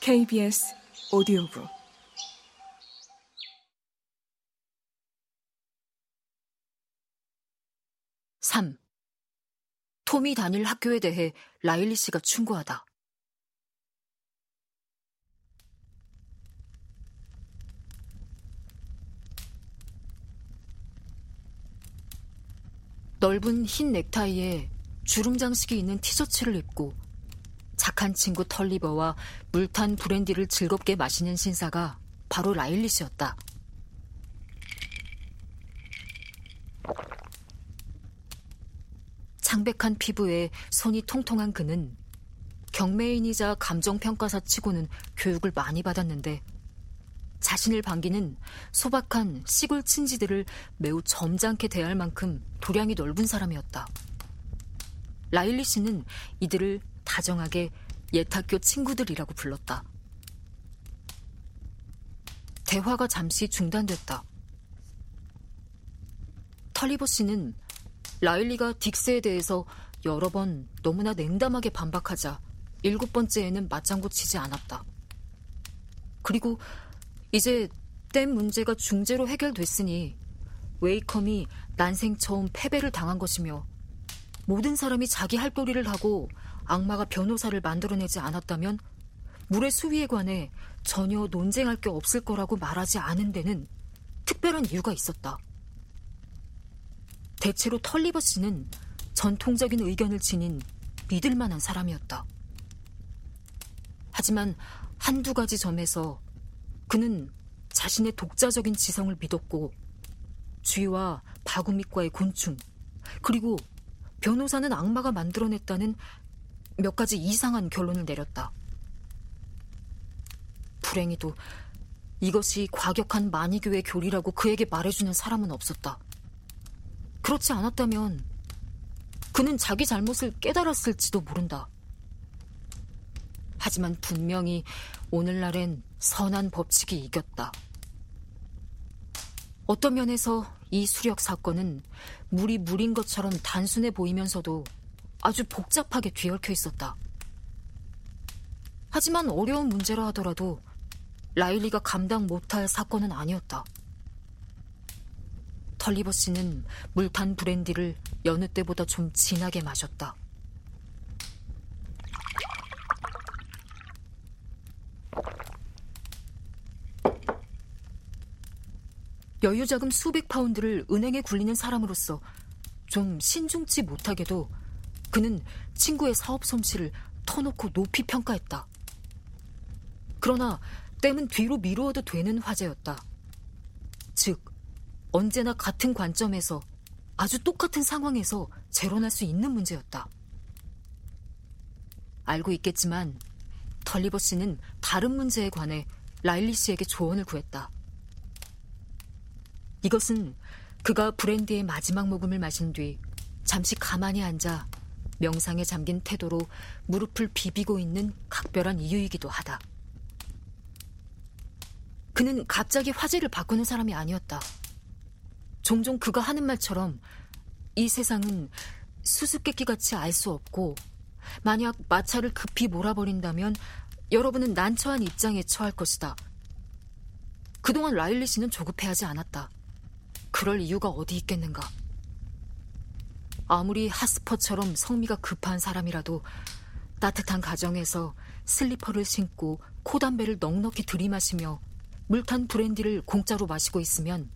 KBS 오디오북 (3) 톰이 다닐 학교에 대해 라일리 씨가 충고하다. 넓은 흰 넥타이에 주름 장식이 있는 티셔츠를 입고 착한 친구 털리버와 물탄 브랜디를 즐겁게 마시는 신사가 바로 라일리 씨였다. 창백한 피부에 손이 통통한 그는 경매인이자 감정평가사 치고는 교육을 많이 받았는데 자신을 반기는 소박한 시골 친지들을 매우 점잖게 대할 만큼 도량이 넓은 사람이었다. 라일리 씨는 이들을 다정하게 옛학교 친구들이라고 불렀다. 대화가 잠시 중단됐다. 털리버 씨는 라일리가 딕스에 대해서 여러 번 너무나 냉담하게 반박하자 일곱 번째에는 맞장구 치지 않았다. 그리고 이제 댐 문제가 중재로 해결됐으니 웨이컴이 난생 처음 패배를 당한 것이며 모든 사람이 자기 할 도리를 하고 악마가 변호사를 만들어내지 않았다면 물의 수위에 관해 전혀 논쟁할 게 없을 거라고 말하지 않은 데는 특별한 이유가 있었다. 대체로 털리버 씨는 전통적인 의견을 지닌 믿을 만한 사람이었다. 하지만 한두 가지 점에서 그는 자신의 독자적인 지성을 믿었고 쥐와 바구밑과의 곤충 그리고 변호사는 악마가 만들어냈다는 몇 가지 이상한 결론을 내렸다. 불행히도 이것이 과격한 마니교의 교리라고 그에게 말해주는 사람은 없었다. 그렇지 않았다면 그는 자기 잘못을 깨달았을지도 모른다. 하지만 분명히 오늘날엔 선한 법칙이 이겼다. 어떤 면에서 이 수력 사건은 물이 물인 것처럼 단순해 보이면서도 아주 복잡하게 뒤얽혀 있었다. 하지만 어려운 문제라 하더라도 라일리가 감당 못할 사건은 아니었다. 털리버 씨는 물탄 브랜디를 여느 때보다 좀 진하게 마셨다. 여유자금 수백 파운드를 은행에 굴리는 사람으로서 좀 신중치 못하게도 그는 친구의 사업 솜씨를 터놓고 높이 평가했다. 그러나 때는 뒤로 미루어도 되는 화제였다. 즉, 언제나 같은 관점에서 아주 똑같은 상황에서 재론할 수 있는 문제였다. 알고 있겠지만 덜리버 씨는 다른 문제에 관해 라일리 씨에게 조언을 구했다. 이것은 그가 브랜디의 마지막 모금을 마신 뒤 잠시 가만히 앉아 명상에 잠긴 태도로 무릎을 비비고 있는 각별한 이유이기도 하다. 그는 갑자기 화제를 바꾸는 사람이 아니었다. 종종 그가 하는 말처럼 이 세상은 수수께끼 같이 알 수 없고 만약 마차를 급히 몰아버린다면 여러분은 난처한 입장에 처할 것이다. 그동안 라일리 씨는 조급해하지 않았다. 그럴 이유가 어디 있겠는가? 아무리 하스퍼처럼 성미가 급한 사람이라도 따뜻한 가정에서 슬리퍼를 신고 코담배를 넉넉히 들이마시며 물탄 브랜디를 공짜로 마시고 있으면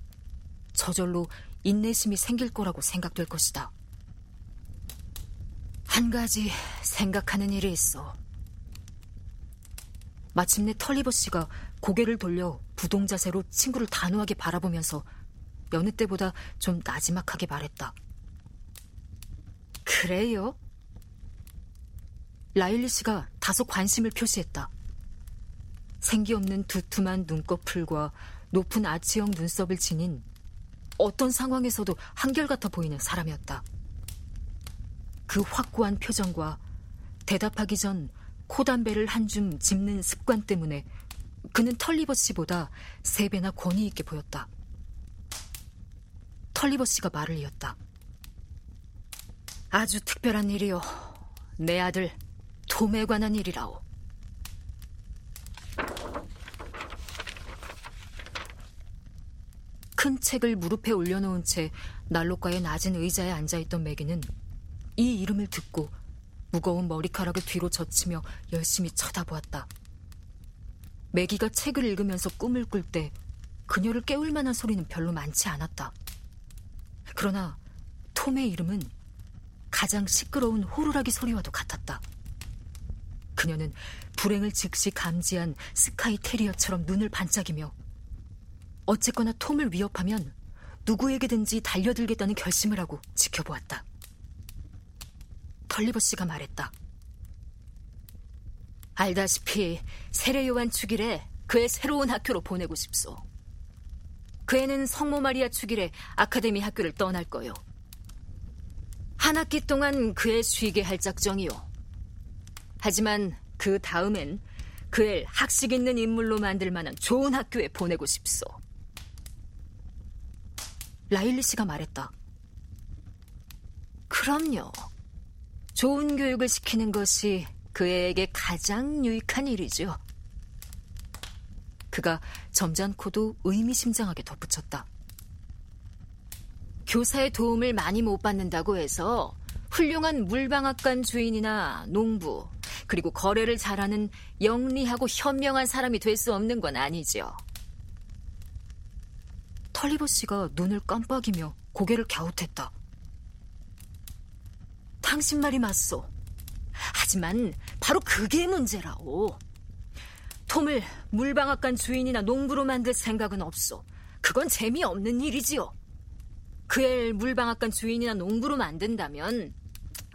저절로 인내심이 생길 거라고 생각될 것이다. 한 가지 생각하는 일이 있어. 마침내 털리버 씨가 고개를 돌려 부동 자세로 친구를 단호하게 바라보면서 여느 때보다 좀 나지막하게 말했다. 그래요? 라일리 씨가 다소 관심을 표시했다. 생기 없는 두툼한 눈꺼풀과 높은 아치형 눈썹을 지닌 어떤 상황에서도 한결같아 보이는 사람이었다. 그 확고한 표정과 대답하기 전 코담배를 한줌 짚는 습관 때문에 그는 털리버 씨보다 세 배나 권위 있게 보였다. 털리버 씨가 말을 이었다. 아주 특별한 일이요. 내 아들 톰에 관한 일이라오. 큰 책을 무릎에 올려놓은 채 난로가의 낮은 의자에 앉아있던 매기는 이 이름을 듣고 무거운 머리카락을 뒤로 젖히며 열심히 쳐다보았다. 매기가 책을 읽으면서 꿈을 꿀 때 그녀를 깨울 만한 소리는 별로 많지 않았다. 그러나 톰의 이름은 가장 시끄러운 호루라기 소리와도 같았다. 그녀는 불행을 즉시 감지한 스카이 테리어처럼 눈을 반짝이며 어쨌거나 톰을 위협하면 누구에게든지 달려들겠다는 결심을 하고 지켜보았다. 털리버 씨가 말했다. 알다시피 세례 요한 축일에 그의 새로운 학교로 보내고 싶소. 그 애는 성모 마리아 축일에 아카데미 학교를 떠날 거요. 한 학기 동안 그애 쉬게 할 작정이요. 하지만 그 다음엔 그애 학식 있는 인물로 만들 만한 좋은 학교에 보내고 싶소. 라일리 씨가 말했다. 그럼요. 좋은 교육을 시키는 것이 그에게 가장 유익한 일이죠. 그가 점잖고도 의미심장하게 덧붙였다. 교사의 도움을 많이 못 받는다고 해서 훌륭한 물방앗간 주인이나 농부, 그리고 거래를 잘하는 영리하고 현명한 사람이 될 수 없는 건 아니죠. 털리버 씨가 눈을 깜빡이며 고개를 갸웃했다. 당신 말이 맞소. 하지만 바로 그게 문제라오. 톰을 물방앗간 주인이나 농부로 만들 생각은 없소. 그건 재미없는 일이지요. 그 앨 물방앗간 주인이나 농부로 만든다면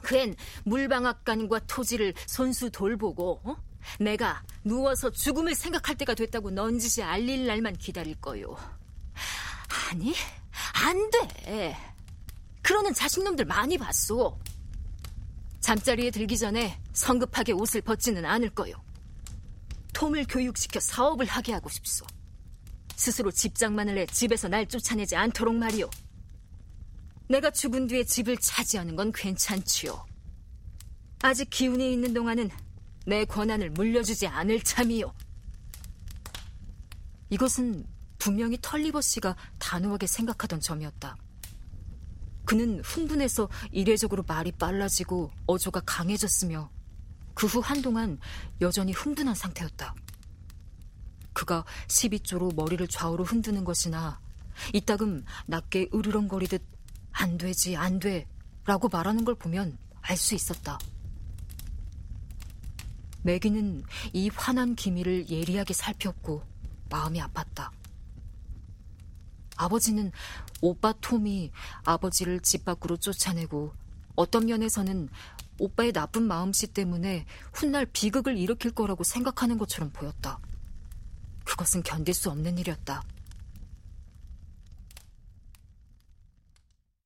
그 앤 물방앗간과 토지를 손수 돌보고 어? 내가 누워서 죽음을 생각할 때가 됐다고 넌지시 알릴 날만 기다릴 거요. 아니, 안 돼. 그러는 자식놈들 많이 봤소. 잠자리에 들기 전에 성급하게 옷을 벗지는 않을 거요. 톰을 교육시켜 사업을 하게 하고 싶소. 스스로 집장만을 해 집에서 날 쫓아내지 않도록 말이오. 내가 죽은 뒤에 집을 차지하는 건 괜찮지요. 아직 기운이 있는 동안은 내 권한을 물려주지 않을 참이요. 이것은 분명히 털리버 씨가 단호하게 생각하던 점이었다. 그는 흥분해서 이례적으로 말이 빨라지고 어조가 강해졌으며 그 후 한동안 여전히 흥분한 상태였다. 그가 12조로 머리를 좌우로 흔드는 것이나 이따금 낮게 으르렁거리듯 안 되지, 안 돼. 라고 말하는 걸 보면 알 수 있었다. 매기는 이 환한 기미를 예리하게 살폈고 마음이 아팠다. 아버지는 오빠 톰이 아버지를 집 밖으로 쫓아내고 어떤 면에서는 오빠의 나쁜 마음씨 때문에 훗날 비극을 일으킬 거라고 생각하는 것처럼 보였다. 그것은 견딜 수 없는 일이었다.